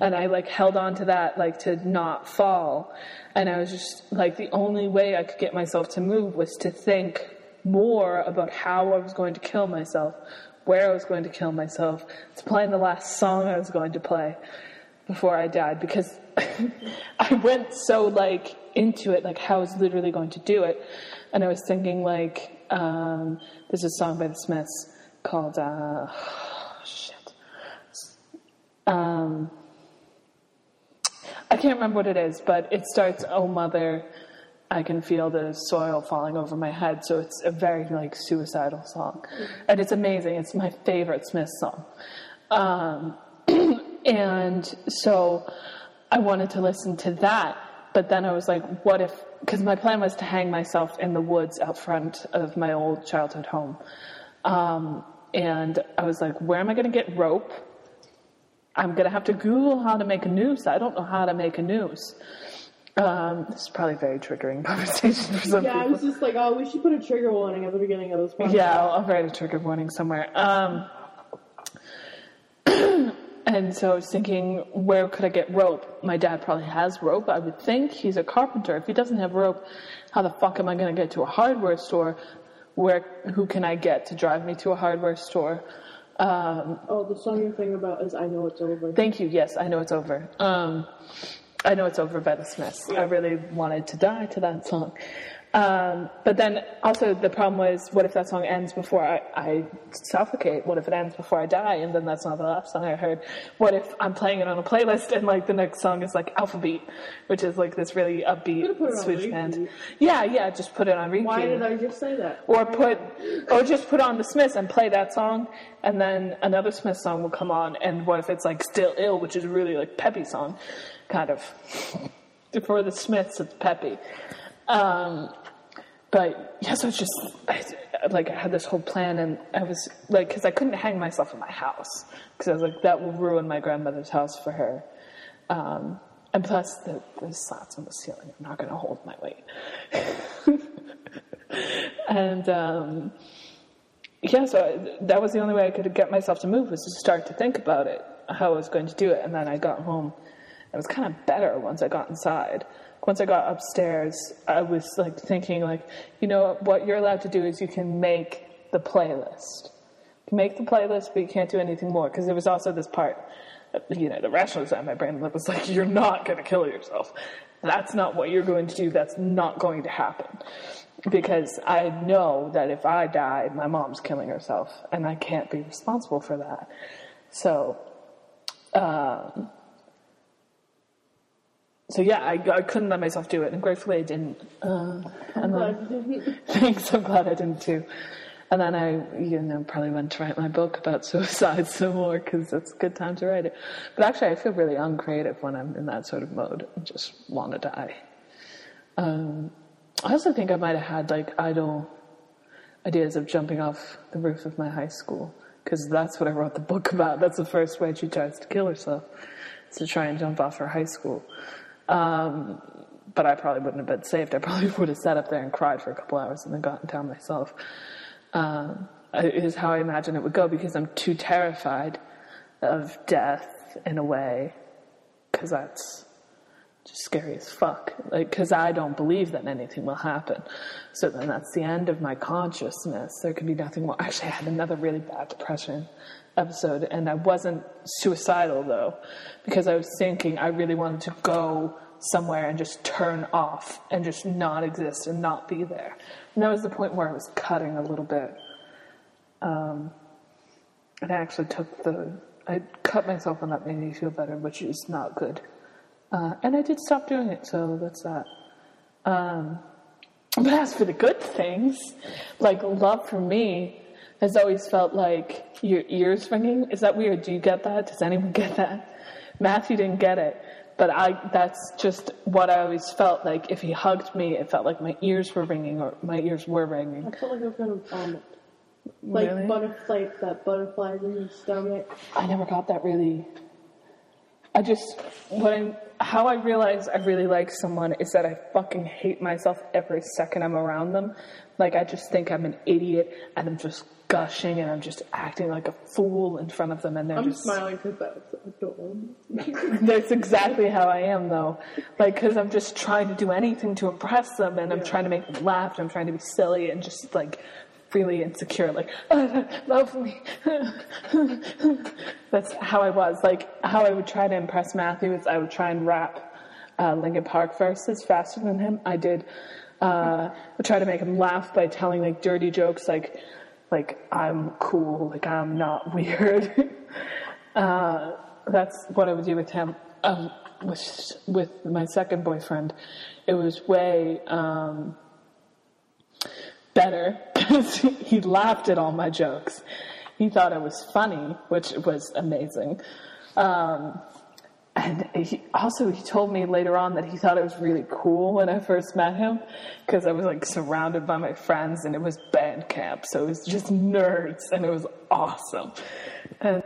S1: and I like held on to that like to not fall. And I was just like the only way I could get myself to move was to think more about how I was going to kill myself, where I was going to kill myself, to playing the last song I was going to play before I died because I went so like into it, like how I was literally going to do it, and I was thinking like um, there's a song by the Smiths called uh, shit. Um, I can't remember what it is, but it starts, "Oh mother, I can feel the soil falling over my head." So it's a very like suicidal song, and it's amazing. It's my favorite Smith song. Um, and so I wanted to listen to that, but then I was like, what if? Because my plan was to hang myself in the woods out front of my old childhood home. Um, and I was like, where am I going to get rope? I'm going to have to Google how to make a noose. I don't know how to make a noose. Um, this is probably a very triggering conversation for some people.
S3: Yeah, I was just like, oh, we should put a trigger warning at the beginning of this podcast.
S1: Yeah, I'll, I'll write a trigger warning somewhere. Um, and so I was thinking, where could I get rope? My dad probably has rope. I would think he's a carpenter. If he doesn't have rope, how the fuck am I going to get to a hardware store? Where who can I get to drive me to a hardware store? Um,
S3: Oh, the song you're thinking about is I Know It's Over.
S1: Thank you. Yes, I know it's over. Um, I know it's over by the Smiths. I really wanted to die to that song. Um, but then also the problem was, what if that song ends before I, I suffocate? What if it ends before I die? And then that's not the last song I heard. What if I'm playing it on a playlist and like the next song is like Alphabeat, which is like this really upbeat
S3: could've put it on
S1: switch band. Yeah, yeah, just put it on repeat.
S3: Why did I just say that?
S1: Or put, or just put on the Smiths and play that song, and then another Smith song will come on. And what if it's like "Still Ill," which is really like peppy song, kind of. For the Smiths, it's peppy. Um, but yeah, so it's just I, like I had this whole plan, and I was like, because I couldn't hang myself in my house, because I was like, that will ruin my grandmother's house for her. Um, and plus, the, the slats on the ceiling are not going to hold my weight. and um, yeah, so I, that was the only way I could get myself to move was to start to think about it, how I was going to do it. And then I got home. It was kind of better once I got inside. Once I got upstairs, I was like thinking, like, you know, what you're allowed to do is you can make the playlist. Make the playlist, but you can't do anything more. Because there was also this part, you know, the rational side of my brain that was like, you're not going to kill yourself. That's not what you're going to do. That's not going to happen because I know that if I die, my mom's killing herself, and I can't be responsible for that. So, um, so yeah, I, I couldn't let myself do it, and gratefully I didn't. Uh, and then, thanks, I'm glad I didn't too. And then I, you know, probably went to write my book about suicide some more because it's a good time to write it. But actually, I feel really uncreative when I'm in that sort of mode and just want to die. Um, I also think I might have had like idle ideas of jumping off the roof of my high school because that's what I wrote the book about. That's the first way she tries to kill herself, is to try and jump off her high school. Um, but I probably wouldn't have been saved. I probably would have sat up there and cried for a couple hours and then gotten down myself. Um, is how I imagine it would go because I'm too terrified of death in a way because that's just scary as fuck. Like, because I don't believe that anything will happen. So then that's the end of my consciousness. There could be nothing more. Actually, I had another really bad depression episode, and I wasn't suicidal though, because I was thinking I really wanted to go somewhere and just turn off and just not exist and not be there. And that was the point where I was cutting a little bit. Um, and I actually took the, I cut myself and that made me feel better, which is not good. Uh, and I did stop doing it, so that's that. Um, but as for the good things, like love for me has always felt like your ears ringing. Is that weird? Do you get that? Does anyone get that? Matthew didn't get it, but I, that's just what I always felt like. If he hugged me, it felt like my ears were ringing or my ears were ringing.
S3: I felt like I was gonna vomit. Like
S1: Really?
S3: butterfly, that butterflies in your stomach.
S1: I never got that really. I just what I how I realize I really like someone is that I fucking hate myself every second I'm around them. Like I just think I'm an idiot and I'm just gushing and I'm just acting like a fool in front of them and they're
S3: I'm
S1: just
S3: smiling because that's adorable.
S1: that's exactly how I am though. Like cuz I'm just trying to do anything to impress them and I'm
S3: Yeah.
S1: trying to make them laugh, I'm trying to be silly and just like really insecure like oh, love me. That's how I was. Like how I would try to impress Matthew is I would try and rap uh, Linkin Park verses faster than him. I did. Uh, would try to make him laugh by telling like dirty jokes, like like I'm cool, like I'm not weird. uh, that's what I would do with him. Um, with with my second boyfriend, it was way. Um, better because he laughed at all my jokes. He thought it was funny, which was amazing. Um, and he, also, he told me later on that he thought it was really cool when I first met him because I was like surrounded by my friends and it was band camp, so it was just nerds and it was awesome. And